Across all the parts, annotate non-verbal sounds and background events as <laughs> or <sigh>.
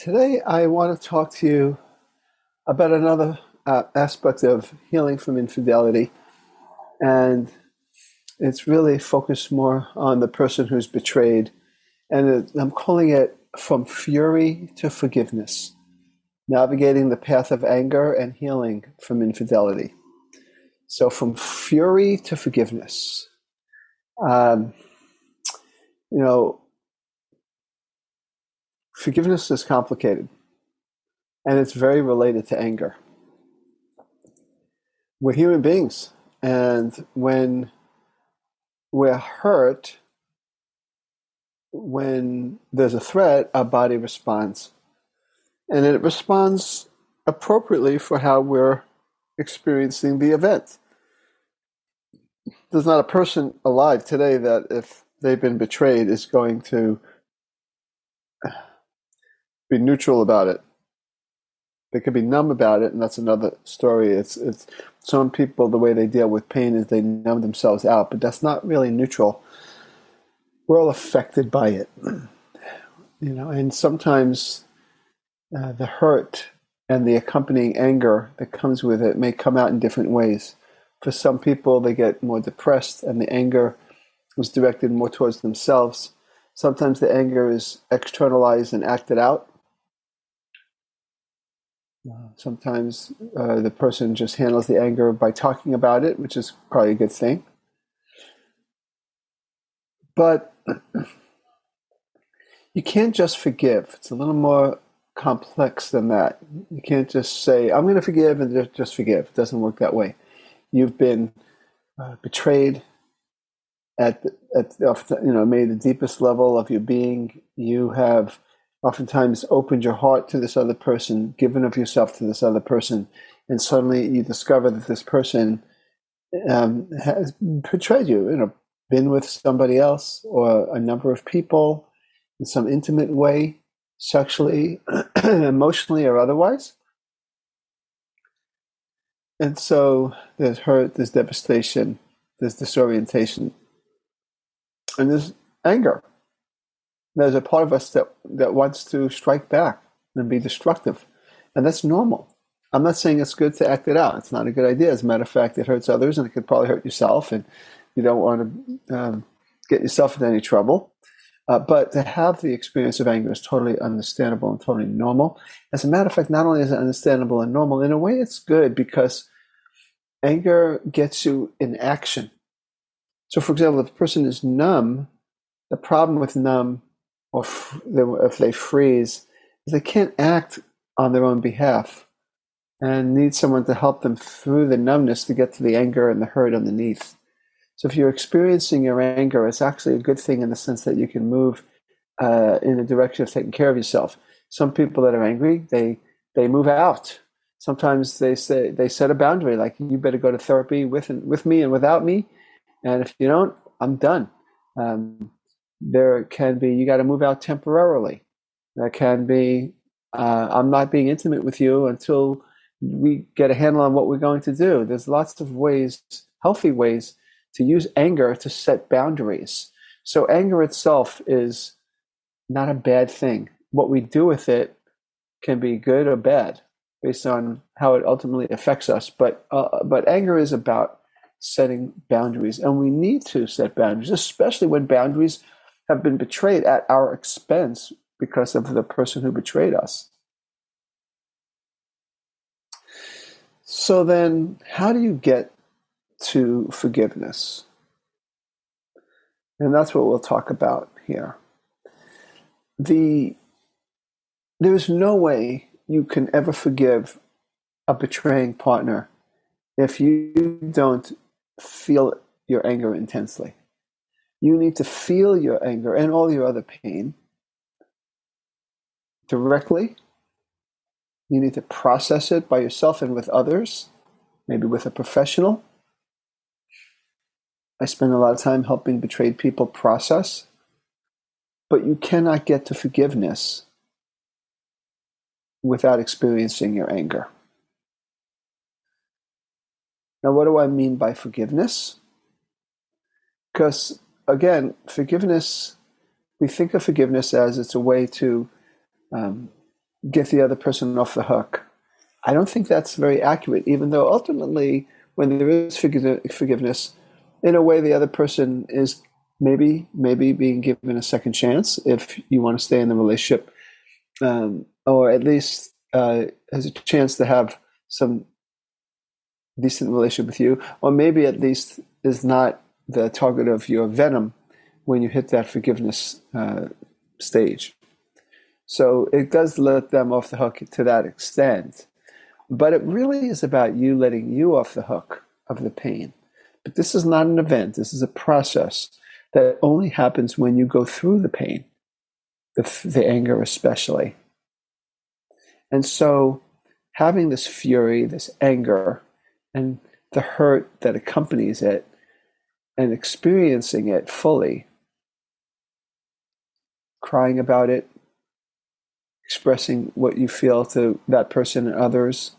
Today, I want to talk to you about another uh, aspect of healing from infidelity. And it's really focused more on the person who's betrayed. And it, I'm calling it From Fury to Forgiveness Navigating the Path of Anger and Healing from Infidelity. So, from fury to forgiveness. Um, you know, Forgiveness is complicated, and it's very related to anger. We're human beings, and when we're hurt, when there's a threat, our body responds. And it responds appropriately for how we're experiencing the event. There's not a person alive today that, if they've been betrayed, is going to be neutral about it. They could be numb about it, and that's another story. It's it's some people the way they deal with pain is they numb themselves out, but that's not really neutral. We're all affected by it, <clears throat> you know, and sometimes uh, the hurt and the accompanying anger that comes with it may come out in different ways. For some people, they get more depressed, and the anger is directed more towards themselves. Sometimes the anger is externalized and acted out sometimes uh, the person just handles the anger by talking about it, which is probably a good thing. But <clears throat> you can't just forgive. It's a little more complex than that. You can't just say, I'm going to forgive and just, forgive. It doesn't work that way. You've been uh, betrayed at, at you know, maybe the deepest level of your being. You have oftentimes opened your heart to this other person, given of yourself to this other person, and suddenly you discover that this person um, has betrayed you, you know, been with somebody else or a number of people in some intimate way, sexually, <clears throat> emotionally, or otherwise. And so there's hurt, there's devastation, there's disorientation, and there's anger there's a part of us that, that wants to strike back and be destructive. And that's normal. I'm not saying it's good to act it out. It's not a good idea. As a matter of fact, it hurts others and it could probably hurt yourself, and you don't want to um, get yourself in any trouble. Uh, but to have the experience of anger is totally understandable and totally normal. As a matter of fact, not only is it understandable and normal, in a way it's good because anger gets you in action. So, for example, if the person is numb, the problem with numb or if they freeze, they can't act on their own behalf and need someone to help them through the numbness to get to the anger and the hurt underneath. So if you're experiencing your anger, it's actually a good thing in the sense that you can move uh, in the direction of taking care of yourself. Some people that are angry, they they move out. Sometimes they say they set a boundary, like you better go to therapy with and with me and without me, and if you don't, I'm done. Um, there can be you got to move out temporarily. There can be uh, I'm not being intimate with you until we get a handle on what we're going to do. There's lots of ways, healthy ways, to use anger to set boundaries. So anger itself is not a bad thing. What we do with it can be good or bad based on how it ultimately affects us. But uh, but anger is about setting boundaries, and we need to set boundaries, especially when boundaries have been betrayed at our expense because of the person who betrayed us. So then, how do you get to forgiveness? And that's what we'll talk about here. The there is no way you can ever forgive a betraying partner if you don't feel your anger intensely. You need to feel your anger and all your other pain directly You need to process it by yourself and with others, maybe with a professional. I spend a lot of time helping betrayed people process. But you cannot get to forgiveness without experiencing your anger. Now, what do I mean by forgiveness? Because, again, forgiveness, we think of forgiveness as it's a way to um, get the other person off the hook. I don't think that's very accurate, even though ultimately, when there is forgiveness, in a way, the other person is maybe maybe being given a second chance if you want to stay in the relationship, um, or at least uh, has a chance to have some decent relationship with you, or maybe at least is not the target of your venom when you hit that forgiveness uh, stage. So it does let them off the hook to that extent. But it really is about you letting you off the hook of the pain. But this is not an event, this is a process that only happens when you go through the pain, the, the anger especially. And so having this fury, this anger, and the hurt that accompanies it, and experiencing it fully, crying about it, expressing what you feel to that person and others,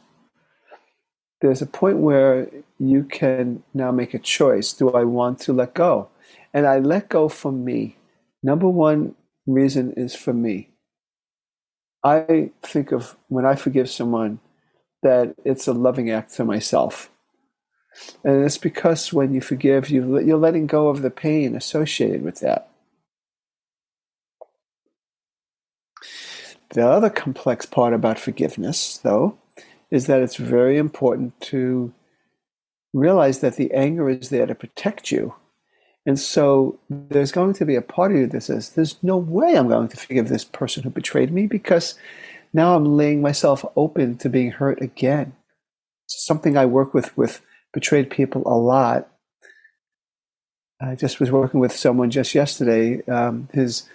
there's a point where you can now make a choice. Do I want to let go? And I let go for me. Number one reason is for me. I think of when I forgive someone that it's a loving act to myself. And it's because when you forgive, you're letting go of the pain associated with that. The other complex part about forgiveness, though, is that it's very important to realize that the anger is there to protect you. And so there's going to be a part of you that says, There's no way I'm going to forgive this person who betrayed me because now I'm laying myself open to being hurt again. It's something I work with with betrayed people a lot. I just was working with someone just yesterday. Um, his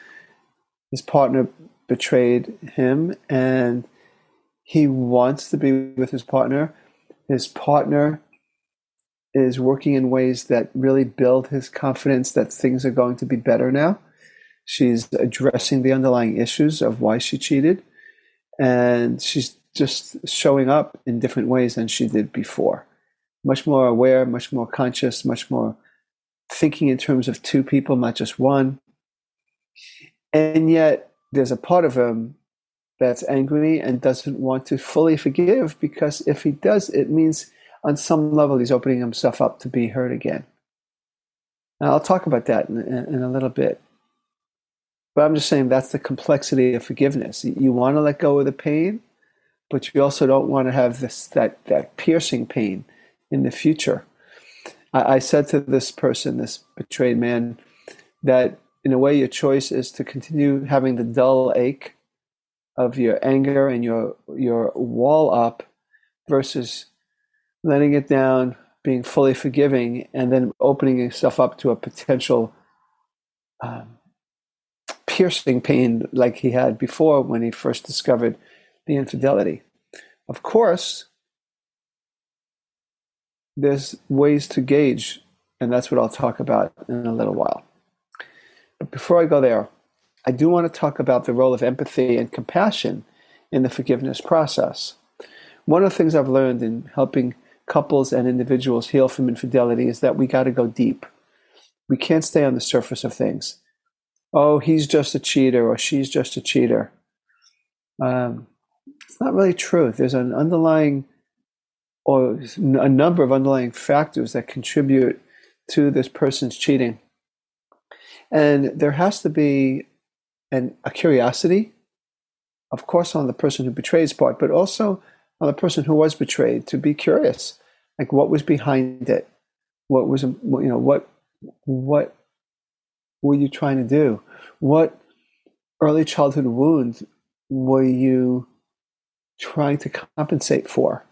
his partner betrayed him, and he wants to be with his partner. His partner is working in ways that really build his confidence that things are going to be better now. She's addressing the underlying issues of why she cheated, and she's just showing up in different ways than she did before. Much more aware, much more conscious, much more thinking in terms of two people, not just one. And yet, there's a part of him that's angry and doesn't want to fully forgive because if he does, it means on some level he's opening himself up to be hurt again. Now, I'll talk about that in, in, in a little bit. But I'm just saying that's the complexity of forgiveness. You want to let go of the pain, but you also don't want to have this that, that piercing pain in the future. I, I said to this person, this betrayed man, that in a way your choice is to continue having the dull ache of your anger and your your wall up versus letting it down, being fully forgiving, and then opening yourself up to a potential um, piercing pain like he had before when he first discovered the infidelity. Of course, there's ways to gauge, and that's what I'll talk about in a little while. But before I go there, I do want to talk about the role of empathy and compassion in the forgiveness process. One of the things I've learned in helping couples and individuals heal from infidelity is that we got to go deep. We can't stay on the surface of things. Oh, he's just a cheater or she's just a cheater. Um, it's not really true. There's an underlying or a number of underlying factors that contribute to this person's cheating. And there has to be and a curiosity, of course, on the person who betrays part, but also on the person who was betrayed to be curious, like what was behind it, what was um, you know what what were you trying to do, what early childhood wound were you trying to compensate for?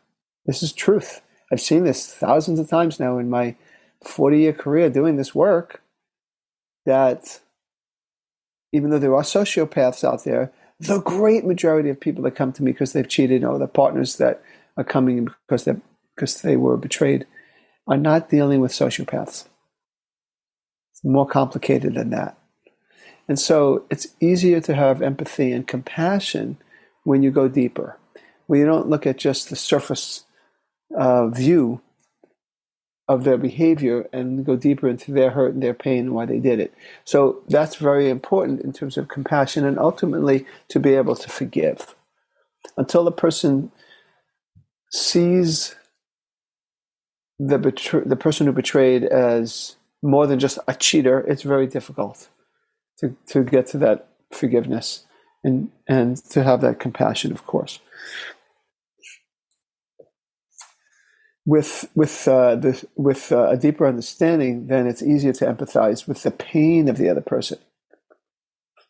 This is truth. I've seen this thousands of times now in my 40 year career doing this work that even though there are sociopaths out there, the great majority of people that come to me because they've cheated or the partners that are coming because they because they were betrayed are not dealing with sociopaths. It's more complicated than that. And so it's easier to have empathy and compassion when you go deeper, when you don't look at just the surface uh, view of their behavior and go deeper into their hurt and their pain and why they did it. So that's very important in terms of compassion and ultimately to be able to forgive. Until the person sees the the person who betrayed as more than just a cheater, it's very difficult to, to get to that forgiveness and and to have that compassion, of course. With with uh, the, with uh, a deeper understanding, then it's easier to empathize with the pain of the other person.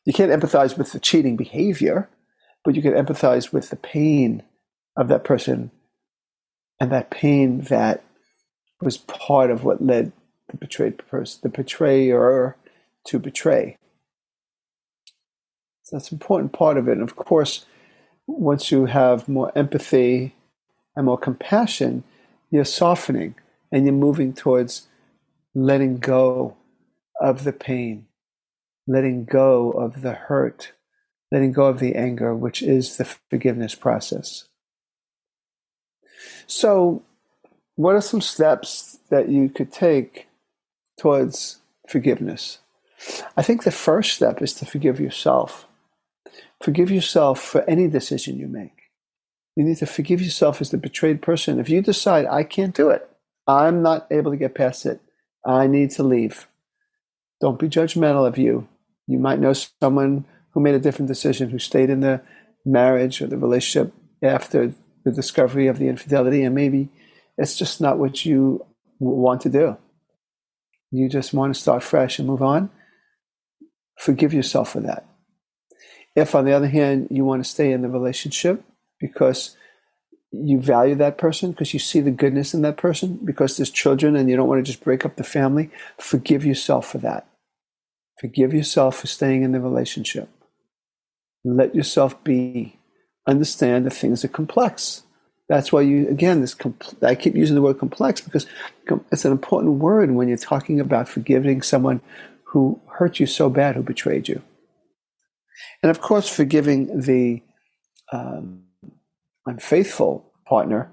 You can't empathize with the cheating behavior, but you can empathize with the pain of that person and that pain that was part of what led the betrayed person, the betrayer, to betray. So that's an important part of it. And of course, once you have more empathy and more compassion, you're softening and you're moving towards letting go of the pain, letting go of the hurt, letting go of the anger, which is the forgiveness process. So, what are some steps that you could take towards forgiveness? I think the first step is to forgive yourself. Forgive yourself for any decision you make. You need to forgive yourself as the betrayed person. If you decide, I can't do it, I'm not able to get past it, I need to leave. Don't be judgmental of you. You might know someone who made a different decision, who stayed in the marriage or the relationship after the discovery of the infidelity, and maybe it's just not what you want to do. You just want to start fresh and move on. Forgive yourself for that. If, on the other hand, you want to stay in the relationship because you value that person, because you see the goodness in that person, because there's children and you don't want to just break up the family, forgive yourself for that. Forgive yourself for staying in the relationship. Let yourself be. Understand that things are complex. That's why you, again, this compl- I keep using the word complex because it's an important word when you're talking about forgiving someone who hurt you so bad, who betrayed you. And of course, forgiving the um, unfaithful partner,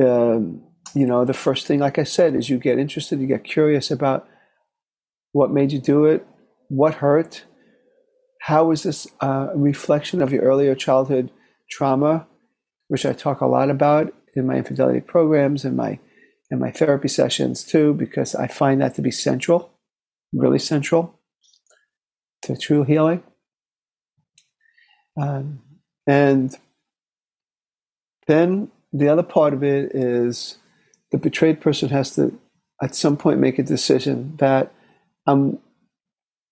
um, you know, the first thing, like I said, is you get interested, you get curious about what made you do it, what hurt, how is this uh, a reflection of your earlier childhood trauma, which I talk a lot about in my infidelity programs and my in my therapy sessions too, because I find that to be central, really central to true healing. Um, and then the other part of it is the betrayed person has to, at some point, make a decision that um,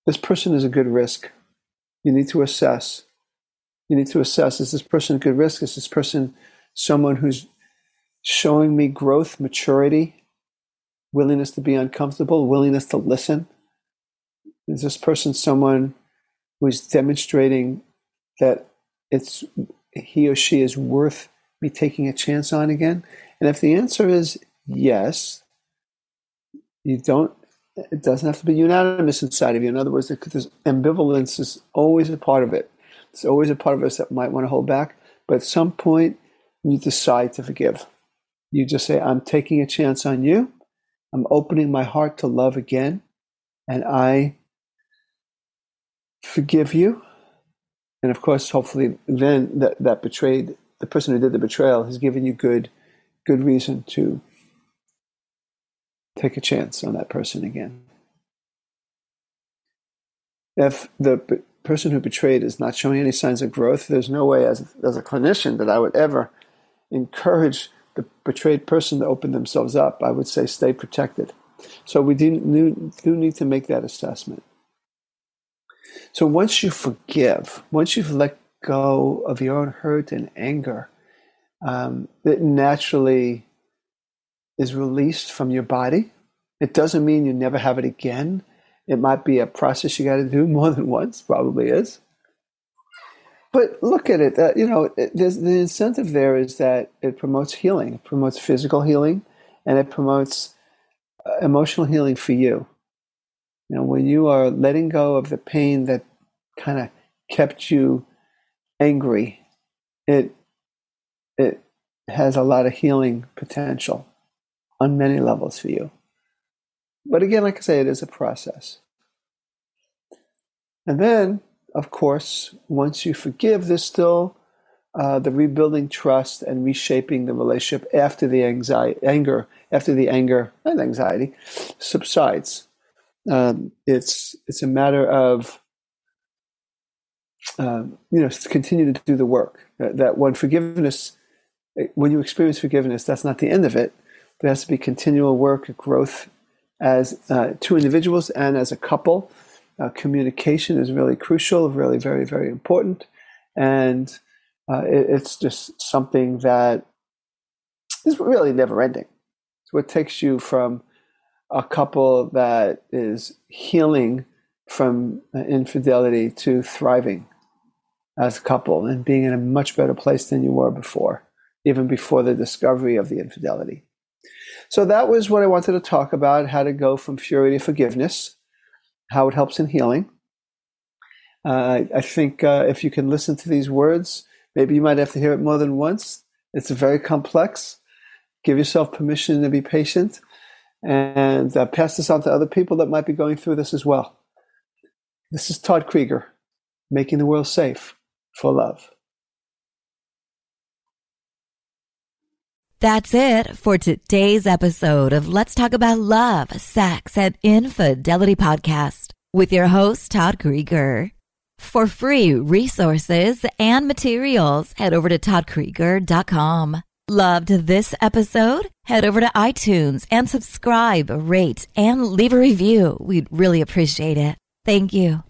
this person is a good risk. You need to assess. You need to assess is this person a good risk? Is this person someone who's showing me growth, maturity, willingness to be uncomfortable, willingness to listen? Is this person someone who's demonstrating that it's he or she is worth me taking a chance on again? And if the answer is yes, you don't. It doesn't have to be unanimous inside of you. In other words, there's ambivalence is always a part of it. It's always a part of us that might want to hold back. But at some point, you decide to forgive. You just say, I'm taking a chance on you. I'm opening my heart to love again. And I forgive you and of course, hopefully, then that, that betrayed the person who did the betrayal has given you good, good reason to take a chance on that person again. If the person who betrayed is not showing any signs of growth, there's no way, as, as a clinician, that I would ever encourage the betrayed person to open themselves up. I would say stay protected. So we do, do need to make that assessment. So once you forgive, once you've let go of your own hurt and anger, um, it naturally is released from your body. It doesn't mean you never have it again. It might be a process you got to do <laughs> more than once, probably is. but look at it. Uh, you know, it, the incentive there is that it promotes healing, it promotes physical healing, and it promotes uh, emotional healing for you. You know, when you are letting go of the pain that kind of kept you angry, it it has a lot of healing potential on many levels for you. But again, like I say, it is a process. And then, of course, once you forgive, there's still uh, the rebuilding trust and reshaping the relationship after the anxiety, anger, after the anger and anxiety subsides. Um, it's it's a matter of um, you know continue to do the work. That, that when forgiveness, when you experience forgiveness, that's not the end of it. There has to be continual work, growth as uh, two individuals and as a couple. Uh, communication is really crucial, really very very important, and uh, it, it's just something that is really never ending. It's what takes you from a couple that is healing from uh, infidelity to thriving as a couple and being in a much better place than you were before, even before the discovery of the infidelity. So that was what I wanted to talk about how to go from fury to forgiveness, how it helps in healing. Uh, I think uh, if you can listen to these words, maybe you might have to hear it more than once. It's very complex. Give yourself permission to be patient and uh, pass this on to other people that might be going through this as well. This is Todd Creager, making the world safe for love. That's it for today's episode of Let's Talk About Love, Sex, and Infidelity podcast with your host, Todd Creager. For free resources and materials, head over to toddcreager.com. Loved this episode? Head over to iTunes and subscribe, rate, and leave a review. We'd really appreciate it. Thank you.